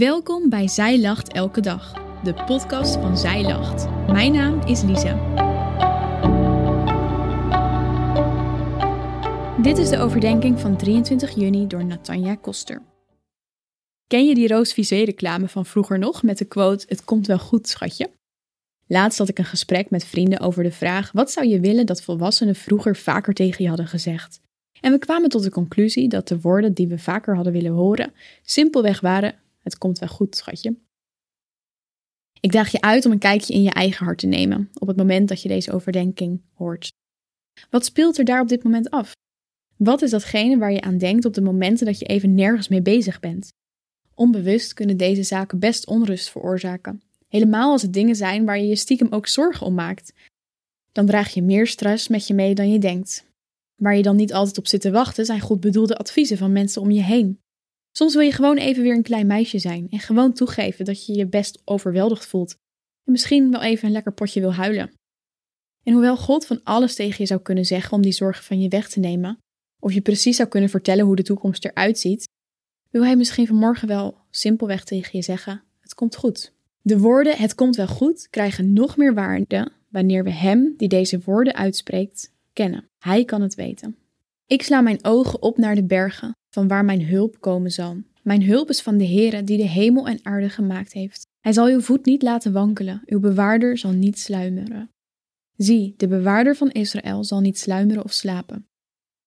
Welkom bij Zij Lacht Elke Dag, de podcast van Zij Lacht. Mijn naam is Lisa. Dit is de overdenking van 23 juni door Natanja Koster. Ken je die Roos reclame van vroeger nog met de quote Het komt wel goed, schatje? Laatst had ik een gesprek met vrienden over de vraag: wat zou je willen dat volwassenen vroeger vaker tegen je hadden gezegd? En we kwamen tot de conclusie dat de woorden die we vaker hadden willen horen simpelweg waren: Het komt wel goed, schatje. Ik daag je uit om een kijkje in je eigen hart te nemen op het moment dat je deze overdenking hoort. Wat speelt er daar op dit moment af? Wat is datgene waar je aan denkt op de momenten dat je even nergens mee bezig bent? Onbewust kunnen deze zaken best onrust veroorzaken. Helemaal als het dingen zijn waar je je stiekem ook zorgen om maakt. Dan draag je meer stress met je mee dan je denkt. Waar je dan niet altijd op zit te wachten zijn goed bedoelde adviezen van mensen om je heen. Soms wil je gewoon even weer een klein meisje zijn en gewoon toegeven dat je je best overweldigd voelt en misschien wel even een lekker potje wil huilen. En hoewel God van alles tegen je zou kunnen zeggen om die zorgen van je weg te nemen, of je precies zou kunnen vertellen hoe de toekomst eruit ziet, wil Hij misschien vanmorgen wel simpelweg tegen je zeggen: Het komt goed. De woorden het komt wel goed krijgen nog meer waarde wanneer we Hem, die deze woorden uitspreekt, kennen. Hij kan het weten. Ik sla mijn ogen op naar de bergen, van waar mijn hulp komen zal. Mijn hulp is van de Heere die de hemel en aarde gemaakt heeft. Hij zal uw voet niet laten wankelen, uw bewaarder zal niet sluimeren. Zie, de bewaarder van Israël zal niet sluimeren of slapen.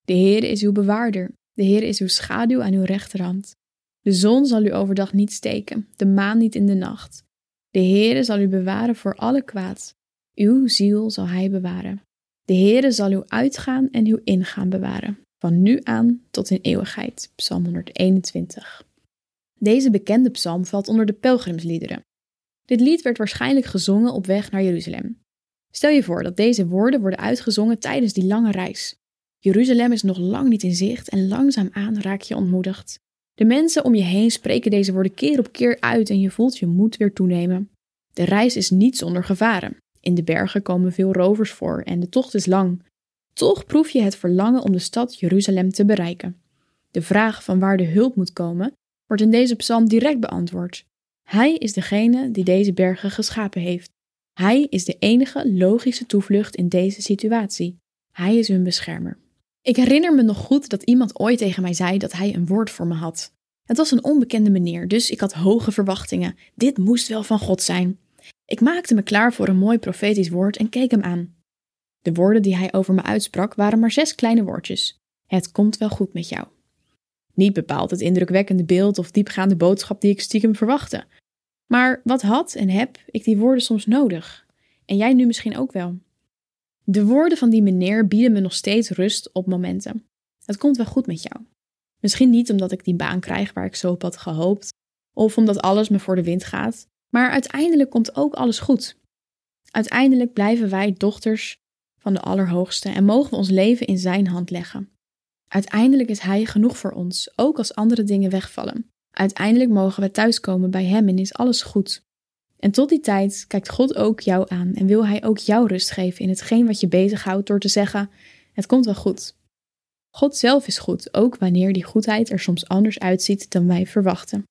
De Heere is uw bewaarder, de Heere is uw schaduw aan uw rechterhand. De zon zal u overdag niet steken, de maan niet in de nacht. De Heere zal u bewaren voor alle kwaad. Uw ziel zal hij bewaren. De Heere zal uw uitgaan en uw ingaan bewaren, van nu aan tot in eeuwigheid. Psalm 121. Deze bekende psalm valt onder de pelgrimsliederen. Dit lied werd waarschijnlijk gezongen op weg naar Jeruzalem. Stel je voor dat deze woorden worden uitgezongen tijdens die lange reis. Jeruzalem is nog lang niet in zicht en langzaamaan raak je ontmoedigd. De mensen om je heen spreken deze woorden keer op keer uit en je voelt je moed weer toenemen. De reis is niet zonder gevaren. In de bergen komen veel rovers voor en de tocht is lang. Toch proef je het verlangen om de stad Jeruzalem te bereiken. De vraag van waar de hulp moet komen, wordt in deze psalm direct beantwoord. Hij is degene die deze bergen geschapen heeft. Hij is de enige logische toevlucht in deze situatie. Hij is hun beschermer. Ik herinner me nog goed dat iemand ooit tegen mij zei dat hij een woord voor me had. Het was een onbekende meneer, dus ik had hoge verwachtingen. Dit moest wel van God zijn. Ik maakte me klaar voor een mooi profetisch woord en keek hem aan. De woorden die hij over me uitsprak waren maar zes kleine woordjes. Het komt wel goed met jou. Niet bepaald het indrukwekkende beeld of diepgaande boodschap die ik stiekem verwachtte. Maar wat had en heb ik die woorden soms nodig? En jij nu misschien ook wel. De woorden van die meneer bieden me nog steeds rust op momenten. Het komt wel goed met jou. Misschien niet omdat ik die baan krijg waar ik zo op had gehoopt, of omdat alles me voor de wind gaat, maar uiteindelijk komt ook alles goed. Uiteindelijk blijven wij dochters van de Allerhoogste en mogen we ons leven in Zijn hand leggen. Uiteindelijk is Hij genoeg voor ons, ook als andere dingen wegvallen. Uiteindelijk mogen we thuiskomen bij Hem en is alles goed. En tot die tijd kijkt God ook jou aan en wil Hij ook jou rust geven in hetgeen wat je bezighoudt door te zeggen: Het komt wel goed. God zelf is goed, ook wanneer die goedheid er soms anders uitziet dan wij verwachten.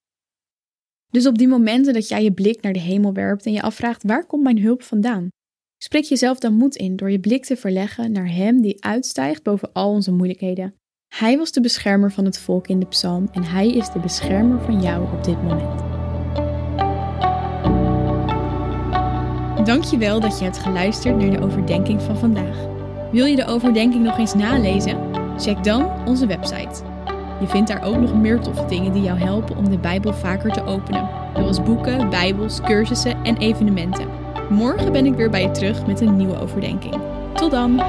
Dus op die momenten dat jij je blik naar de hemel werpt en je afvraagt: waar komt mijn hulp vandaan? Spreek jezelf dan moed in door je blik te verleggen naar Hem die uitstijgt boven al onze moeilijkheden. Hij was de beschermer van het volk in de psalm en Hij is de beschermer van jou op dit moment. Dankjewel dat je hebt geluisterd naar de overdenking van vandaag. Wil je de overdenking nog eens nalezen? Check dan onze website je vindt daar ook nog meer toffe dingen die jou helpen om de Bijbel vaker te openen, zoals boeken, Bijbels, cursussen en evenementen. Morgen ben ik weer bij je terug met een nieuwe overdenking. Tot dan!